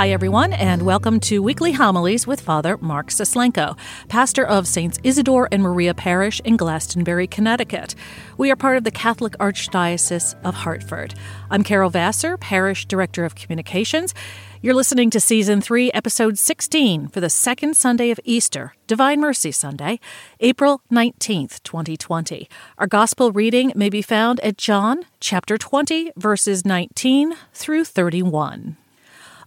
Hi, everyone, and welcome to Weekly Homilies with Father Mark Suslenko, pastor of Saints Isidore and Maria Parish in Glastonbury, Connecticut. We are part of the Catholic Archdiocese of Hartford. I'm Carol Vassar, Parish Director of Communications. You're listening to Season 3, Episode 16 for the second Sunday of Easter, Divine Mercy Sunday, April 19th, 2020. Our Gospel reading may be found at John chapter 20, verses 19 through 31.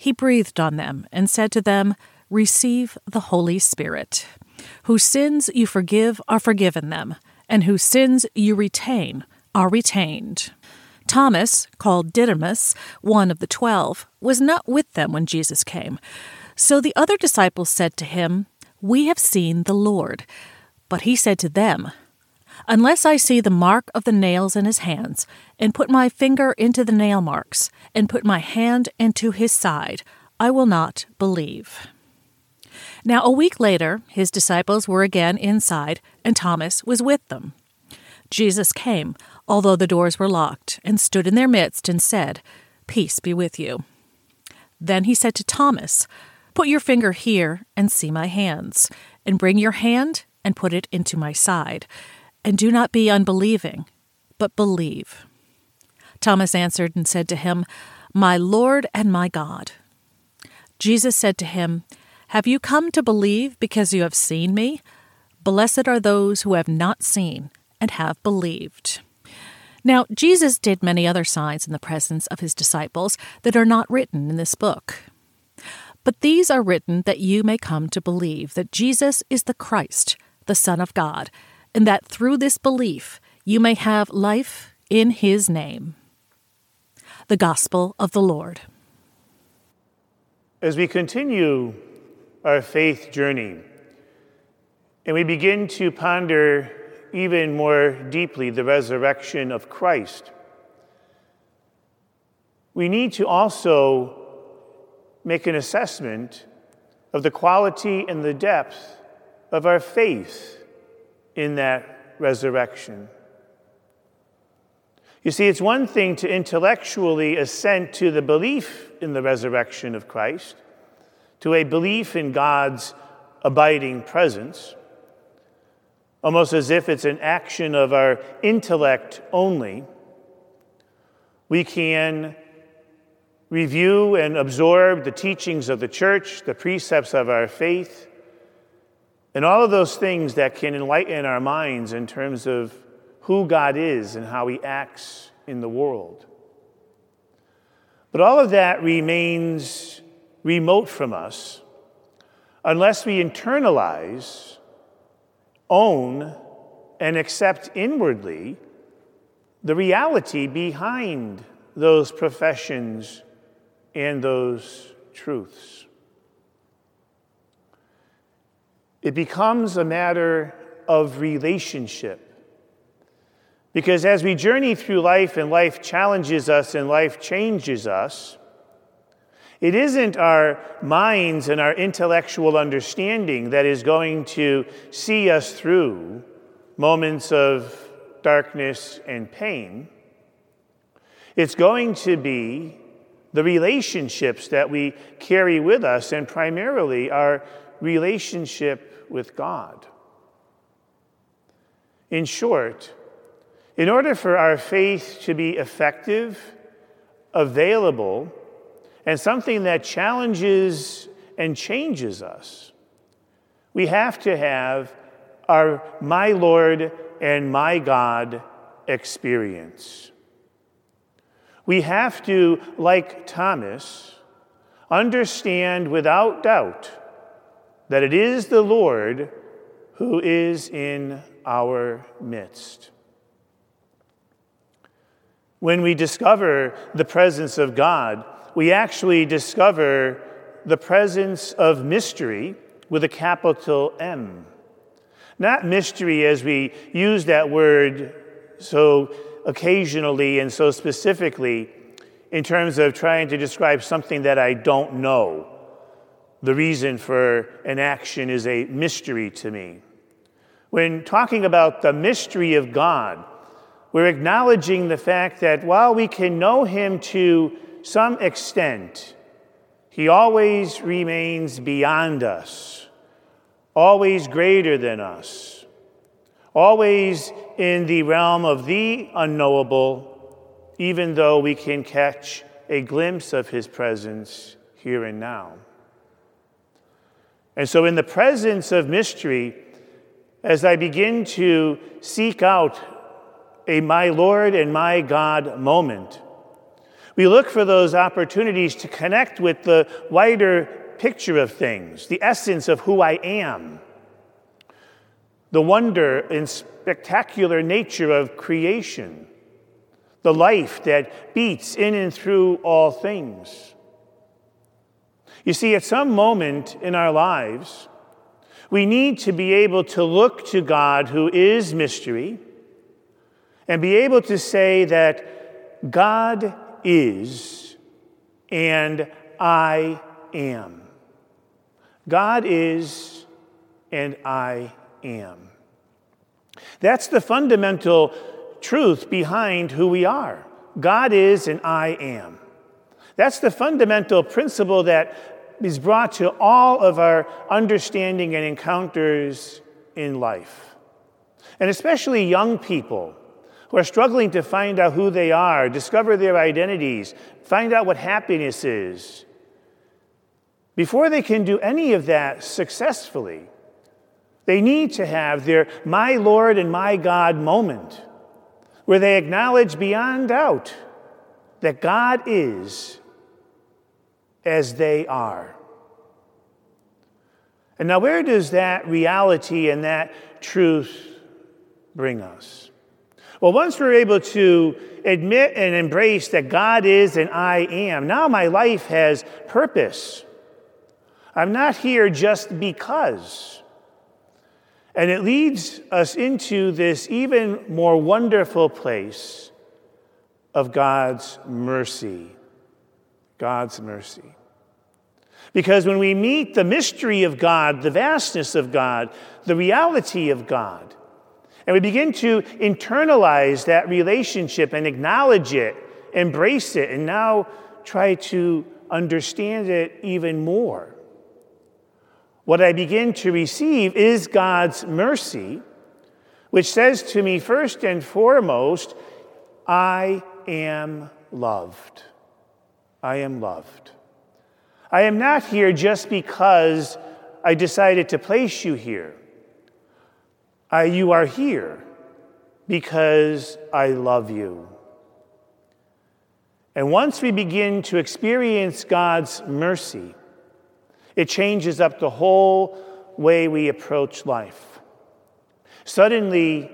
he breathed on them and said to them, Receive the Holy Spirit. Whose sins you forgive are forgiven them, and whose sins you retain are retained. Thomas, called Didymus, one of the twelve, was not with them when Jesus came. So the other disciples said to him, We have seen the Lord. But he said to them, Unless I see the mark of the nails in his hands, and put my finger into the nail marks, and put my hand into his side, I will not believe. Now, a week later, his disciples were again inside, and Thomas was with them. Jesus came, although the doors were locked, and stood in their midst and said, Peace be with you. Then he said to Thomas, Put your finger here and see my hands, and bring your hand and put it into my side and do not be unbelieving, but believe. Thomas answered and said to him, My Lord and my God. Jesus said to him, Have you come to believe because you have seen me? Blessed are those who have not seen and have believed. Now, Jesus did many other signs in the presence of his disciples that are not written in this book. But these are written that you may come to believe that Jesus is the Christ, the Son of God and that through this belief you may have life in his name. The Gospel of the Lord. As we continue our faith journey and we begin to ponder even more deeply the resurrection of Christ, we need to also make an assessment of the quality and the depth of our faith in that resurrection. You see, it's one thing to intellectually assent to the belief in the resurrection of Christ, to a belief in God's abiding presence, almost as if it's an action of our intellect only. We can review and absorb the teachings of the church, the precepts of our faith, and all of those things that can enlighten our minds in terms of who God is and how He acts in the world. But all of that remains remote from us unless we internalize, own, and accept inwardly the reality behind those professions and those truths. It becomes a matter of relationship. Because as we journey through life and life challenges us and life changes us, it isn't our minds and our intellectual understanding that is going to see us through moments of darkness and pain. It's going to be the relationships that we carry with us, and primarily our relationship with God. In short, in order for our faith to be effective, available, and something that challenges and changes us, we have to have our my Lord and my God experience. We have to, like Thomas, understand without doubt that it is the Lord who is in our midst. When we discover the presence of God, we actually discover the presence of mystery with a capital M. Not mystery as we use that word so occasionally and so specifically in terms of trying to describe something that I don't know. The reason for an action is a mystery to me. When talking about the mystery of God, we're acknowledging the fact that while we can know Him to some extent, He always remains beyond us, always greater than us, always in the realm of the unknowable, even though we can catch a glimpse of His presence here and now. And so, in the presence of mystery, as I begin to seek out a my Lord and my God moment, we look for those opportunities to connect with the wider picture of things, the essence of who I am, the wonder and spectacular nature of creation, the life that beats in and through all things. You see, at some moment in our lives, we need to be able to look to God, who is mystery, and be able to say that God is and I am. God is and I am. That's the fundamental truth behind who we are. God is and I am. That's the fundamental principle that is brought to all of our understanding and encounters in life. And especially young people who are struggling to find out who they are, discover their identities, find out what happiness is. Before they can do any of that successfully, they need to have their my Lord and my God moment where they acknowledge beyond doubt that God is as they are. And now, where does that reality and that truth bring us? Well, once we're able to admit and embrace that God is and I am, now my life has purpose. I'm not here just because. And it leads us into this even more wonderful place of God's mercy. God's mercy. Because when we meet the mystery of God, the vastness of God, the reality of God, and we begin to internalize that relationship and acknowledge it, embrace it, and now try to understand it even more, what I begin to receive is God's mercy, which says to me, first and foremost, I am loved. I am loved. I am not here just because I decided to place you here. I, you are here because I love you. And once we begin to experience God's mercy, it changes up the whole way we approach life. Suddenly,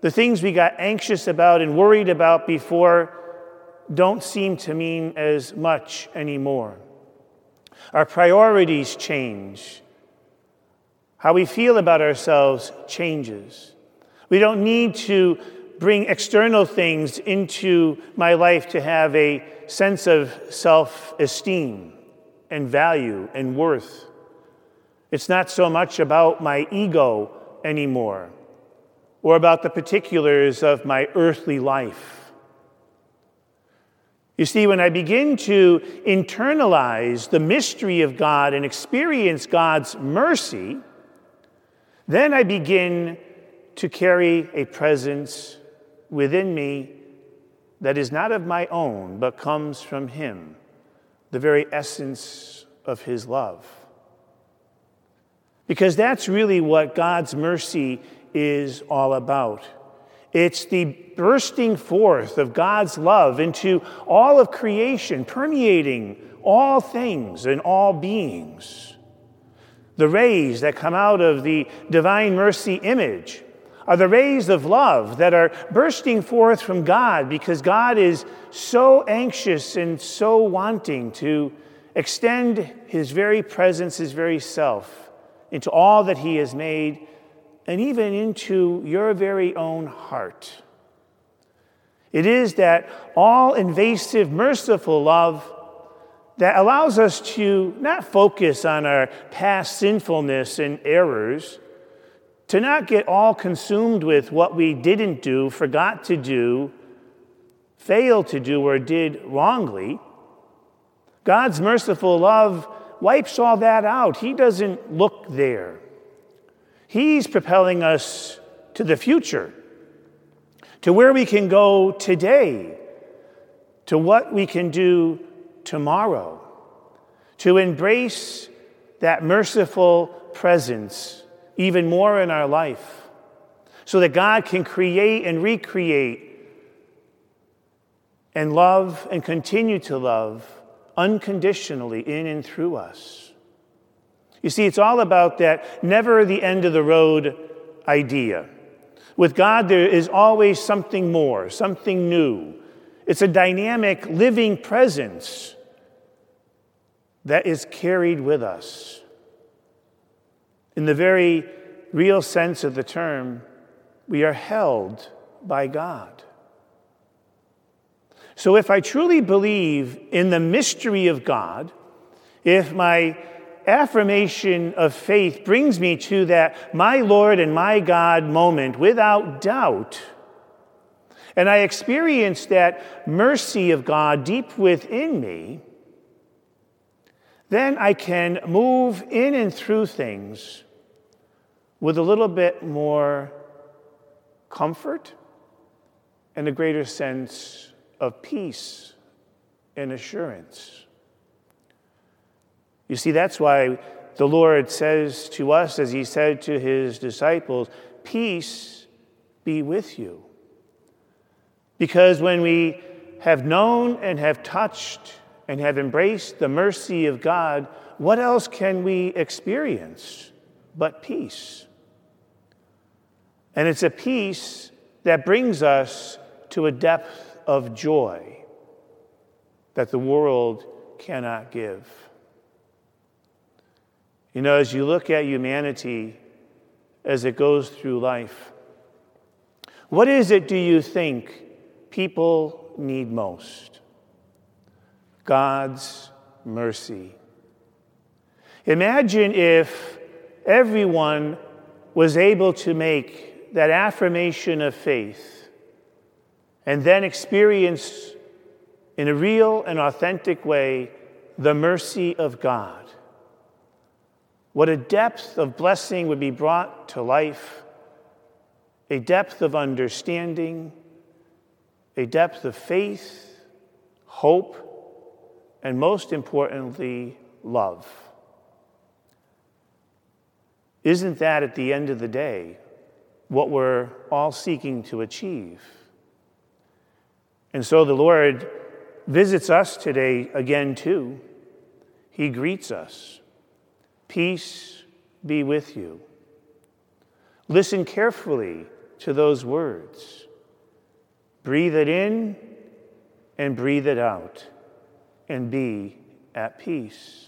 the things we got anxious about and worried about before don't seem to mean as much anymore. Our priorities change. How we feel about ourselves changes. We don't need to bring external things into my life to have a sense of self esteem and value and worth. It's not so much about my ego anymore or about the particulars of my earthly life. You see, when I begin to internalize the mystery of God and experience God's mercy, then I begin to carry a presence within me that is not of my own, but comes from Him, the very essence of His love. Because that's really what God's mercy is all about. It's the bursting forth of God's love into all of creation, permeating all things and all beings. The rays that come out of the divine mercy image are the rays of love that are bursting forth from God because God is so anxious and so wanting to extend his very presence, his very self, into all that he has made, and even into your very own heart. It is that all invasive, merciful love that allows us to not focus on our past sinfulness and errors, to not get all consumed with what we didn't do, forgot to do, failed to do, or did wrongly. God's merciful love wipes all that out. He doesn't look there. He's propelling us to the future, to where we can go today, to what we can do tomorrow, to embrace that merciful presence even more in our life, so that God can create and recreate and love and continue to love unconditionally in and through us. You see, it's all about that never the end of the road idea. With God, there is always something more, something new. It's a dynamic, living presence that is carried with us. In the very real sense of the term, we are held by God. So, if I truly believe in the mystery of God, if my affirmation of faith brings me to that my Lord and my God moment without doubt, and I experience that mercy of God deep within me, then I can move in and through things with a little bit more comfort and a greater sense of peace and assurance. You see, that's why the Lord says to us, as He said to His disciples, Peace be with you. Because when we have known and have touched and have embraced the mercy of God, what else can we experience but peace? And it's a peace that brings us to a depth of joy that the world cannot give. You know, as you look at humanity as it goes through life, what is it do you think people need most? God's mercy. Imagine if everyone was able to make that affirmation of faith and then experience in a real and authentic way the mercy of God. What a depth of blessing would be brought to life, a depth of understanding, a depth of faith, hope, and most importantly, love. Isn't that at the end of the day what we're all seeking to achieve? And so the Lord visits us today again, too. He greets us. Peace be with you. Listen carefully to those words. Breathe it in and breathe it out and be at peace.